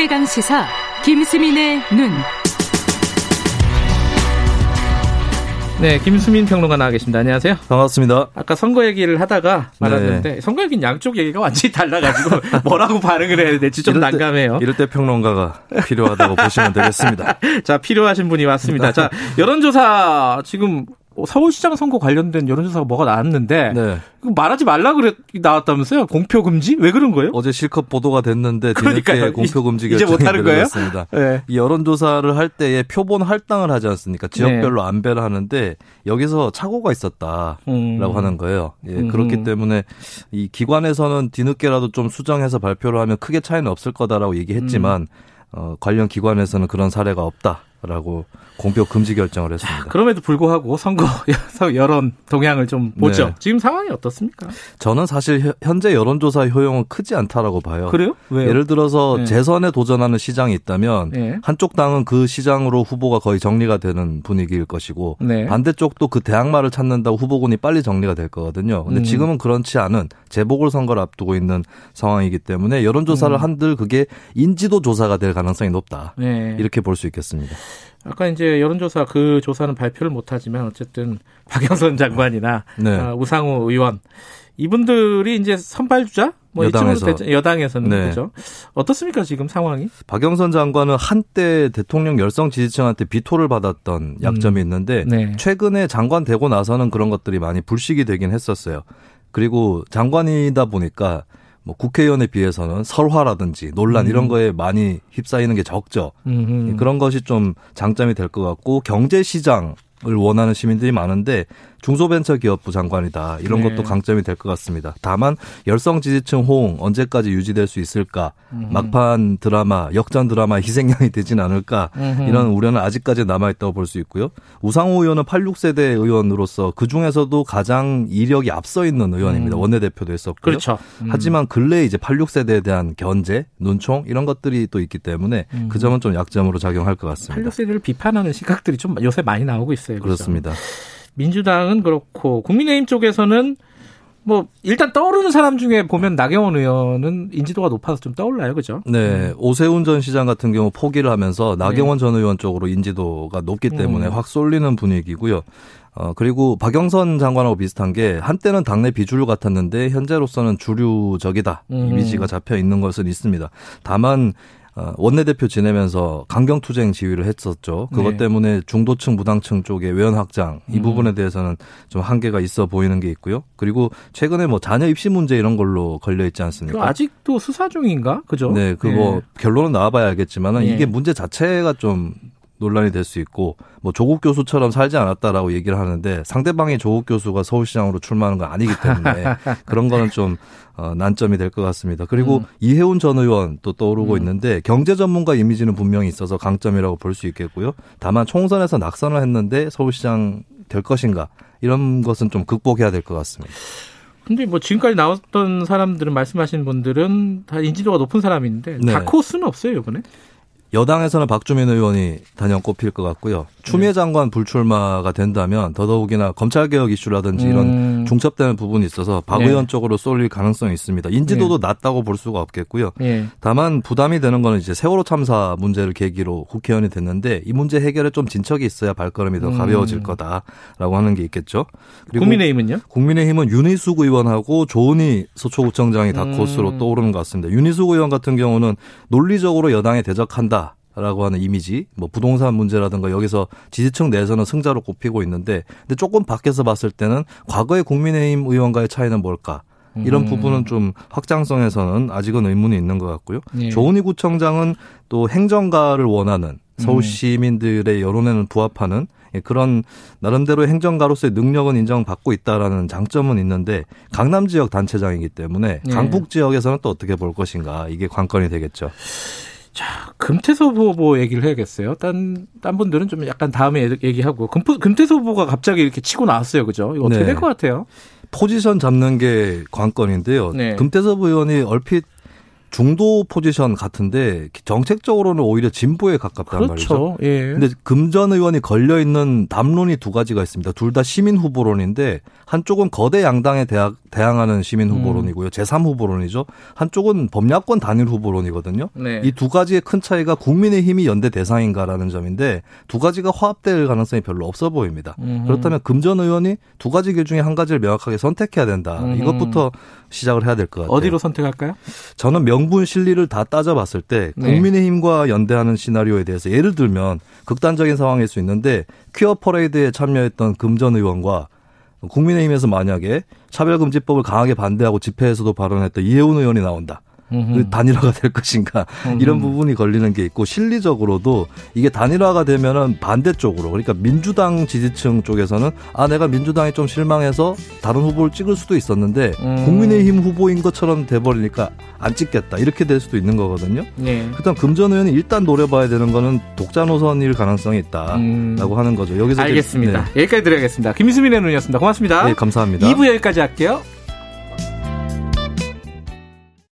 최강 시사 김수민의 눈. 네, 김수민 평론가 나와 계십니다. 안녕하세요. 반갑습니다. 아까 선거 얘기를 하다가 말았는데 네. 선거 얘기는 양쪽 얘기가 완전히 달라가지고 뭐라고 반응을 해야 될지 좀 이럴 난감해요. 때, 이럴 때 평론가가 필요하다고 보시면 되겠습니다. 자, 필요하신 분이 왔습니다. 자, 여론조사 지금 서울시장 선거 관련된 여론조사가 뭐가 나왔는데 네. 말하지 말라 그래 나왔다면서요? 공표 금지? 왜 그런 거예요? 어제 실컷 보도가 됐는데 뒤늦게 공표 금지 결정이 내려졌습니다. 네. 이 여론조사를 할 때에 표본 할당을 하지 않습니까? 지역별로 네. 안배를 하는데 여기서 착오가 있었다라고 음. 하는 거예요. 예, 음. 그렇기 때문에 이 기관에서는 뒤늦게라도 좀 수정해서 발표를 하면 크게 차이는 없을 거다라고 얘기했지만 음. 어, 관련 기관에서는 그런 사례가 없다. 라고 공표 금지 결정을 했습니다. 그럼에도 불구하고 선거 여론 동향을 좀 보죠. 네. 지금 상황이 어떻습니까? 저는 사실 현재 여론조사 효용은 크지 않다라고 봐요. 그래요? 왜요? 예를 들어서 네. 재선에 도전하는 시장이 있다면 네. 한쪽 당은 그 시장으로 후보가 거의 정리가 되는 분위기일 것이고 네. 반대쪽도 그 대항마를 찾는다고 후보군이 빨리 정리가 될 거거든요. 근데 음. 지금은 그렇지 않은 재보궐 선거를 앞두고 있는 상황이기 때문에 여론조사를 음. 한들 그게 인지도 조사가 될 가능성이 높다. 네. 이렇게 볼 수 있겠습니다. 아까 이제 여론조사 그 조사는 발표를 못하지만 어쨌든 박영선 장관이나 네. 어, 우상호 의원 이분들이 이제 선발주자 뭐 여당에서 여당에서는 네. 그죠 어떻습니까 지금 상황이? 박영선 장관은 한때 대통령 열성 지지층한테 비토를 받았던 약점이 음. 있는데 네. 최근에 장관 되고 나서는 그런 것들이 많이 불식이 되긴 했었어요. 그리고 장관이다 보니까 뭐 국회의원에 비해서는 설화라든지 논란 음. 이런 거에 많이 휩싸이는 게 적죠. 음흠. 그런 것이 좀 장점이 될 것 같고 경제 시장 을 원하는 시민들이 많은데 중소벤처기업부 장관이다 이런 네. 것도 강점이 될 것 같습니다. 다만 열성 지지층 호응 언제까지 유지될 수 있을까 음흠. 막판 드라마 역전 드라마 희생양이 되진 않을까 음흠. 이런 우려는 아직까지 남아 있다고 볼 수 있고요. 우상호 의원은 86세대 의원으로서 그 중에서도 가장 이력이 앞서 있는 의원입니다. 음. 원내대표도 했었고요. 그렇죠. 음. 하지만 근래 이제 86세대에 대한 견제, 눈총 이런 것들이 또 있기 때문에 음. 그 점은 좀 약점으로 작용할 것 같습니다. 86세대를 비판하는 시각들이 좀 요새 많이 나오고 있어요. 그렇죠? 그렇습니다. 민주당은 그렇고 국민의힘 쪽에서는 뭐 일단 떠오르는 사람 중에 보면 나경원 의원은 인지도가 높아서 좀 떠올라요, 그죠? 네, 오세훈 전 시장 같은 경우 포기를 하면서 나경원 네. 전 의원 쪽으로 인지도가 높기 때문에 음. 확 쏠리는 분위기고요. 어 그리고 박영선 장관하고 비슷한 게 한때는 당내 비주류 같았는데 현재로서는 주류적이다 음. 이미지가 잡혀 있는 것은 있습니다. 다만 어, 원내대표 지내면서 강경투쟁 지휘를 했었죠. 그것 네. 때문에 중도층, 무당층 쪽의 외연 확장 이 음. 부분에 대해서는 좀 한계가 있어 보이는 게 있고요. 그리고 최근에 뭐 자녀 입시 문제 이런 걸로 걸려 있지 않습니까? 아직도 수사 중인가? 그죠? 네, 그뭐 네. 결론은 나와봐야 알겠지만 은 네. 이게 문제 자체가 좀 논란이 될 수 있고 뭐 조국 교수처럼 살지 않았다라고 얘기를 하는데 상대방이 조국 교수가 서울시장으로 출마하는 건 아니기 때문에 그런 거는 좀 어, 난점이 될 것 같습니다. 그리고 음. 이해운 전 의원 또 떠오르고 음. 있는데 경제 전문가 이미지는 분명히 있어서 강점이라고 볼 수 있겠고요. 다만 총선에서 낙선을 했는데 서울시장 될 것인가 이런 것은 좀 극복해야 될 것 같습니다. 근데 뭐 지금까지 나왔던 사람들은 말씀하신 분들은 다 인지도가 높은 사람인데 네. 다코스는 없어요 이번에? 여당에서는 박주민 의원이 단연 꼽힐 것 같고요. 추미애 네. 장관 불출마가 된다면 더더욱이나 검찰개혁 이슈라든지 음. 이런 중첩되는 부분이 있어서 박 네. 의원 쪽으로 쏠릴 가능성이 있습니다. 인지도도 네. 낮다고 볼 수가 없겠고요. 네. 다만 부담이 되는 거는 이제 세월호 참사 문제를 계기로 국회의원이 됐는데 이 문제 해결에 좀 진척이 있어야 발걸음이 더 음. 가벼워질 거다라고 하는 게 있겠죠. 그리고 국민의힘은요? 국민의힘은 윤희숙 의원하고 조은희 서초구청장이 다코스로 음. 떠오르는 것 같습니다. 윤희숙 의원 같은 경우는 논리적으로 여당에 대적한다. 라고 하는 이미지, 뭐 부동산 문제라든가 여기서 지지층 내에서는 승자로 꼽히고 있는데, 근데 조금 밖에서 봤을 때는 과거의 국민의힘 의원과의 차이는 뭘까? 이런 음. 부분은 좀 확장성에서는 아직은 의문이 있는 것 같고요. 예. 조은희 구청장은 또 행정가를 원하는 서울 음. 시민들의 여론에는 부합하는 예, 그런 나름대로 행정가로서의 능력은 인정받고 있다라는 장점은 있는데 강남 지역 단체장이기 때문에 예. 강북 지역에서는 또 어떻게 볼 것인가 이게 관건이 되겠죠. 자, 금태섭 후보 얘기를 해야겠어요. 딴, 딴 분들은 좀 약간 다음에 얘기하고. 금, 금태섭 후보가 갑자기 이렇게 치고 나왔어요. 그죠? 이거 어떻게 네. 될것 같아요? 포지션 잡는 게 관건인데요. 네. 금태섭 의원이 얼핏 중도 포지션 같은데 정책적으로는 오히려 진보에 가깝단 그렇죠. 말이죠. 예. 근데 금전 의원이 걸려 있는 담론이 두 가지가 있습니다. 둘 다 시민 후보론인데 한쪽은 거대 대학 대항하는 시민 음. 후보론이고요. 음. 제3 후보론이죠. 한쪽은 범야권 단일 후보론이거든요. 네. 이두 가지의 큰 차이가 국민의 힘이 연대 대상인가라는 점인데 두 가지가 화합될 가능성이 별로 없어 보입니다. 음. 그렇다면 금전 의원이 두 가지 길 중에 한 가지를 명확하게 선택해야 된다. 음. 이것부터 시작을 해야 될 것 같아요. 어디로 선택할까요? 저는 명분 실리를 다 따져봤을 때 네. 국민의힘과 연대하는 시나리오에 대해서 예를 들면 극단적인 상황일 수 있는데 퀴어 퍼레이드에 참여했던 금전 의원과 국민의힘에서 만약에 차별금지법을 강하게 반대하고 집회에서도 발언했던 이해운 의원이 나온다. 그 단일화가 될 것인가 이런 부분이 걸리는 게 있고 실리적으로도 이게 단일화가 되면은 반대쪽으로 그러니까 민주당 지지층 쪽에서는 아 내가 민주당에 좀 실망해서 다른 후보를 찍을 수도 있었는데 음. 국민의힘 후보인 것처럼 돼버리니까 안 찍겠다 이렇게 될 수도 있는 거거든요. 네. 그다음 금전 의원이 일단 노려봐야 되는 거는 독자 노선일 가능성이 있다라고 음. 하는 거죠. 여기서 알겠습니다. 네. 여기까지 드려야겠습니다. 김수민의 눈이었습니다. 고맙습니다. 네, 감사합니다. 2부 여기까지 할게요.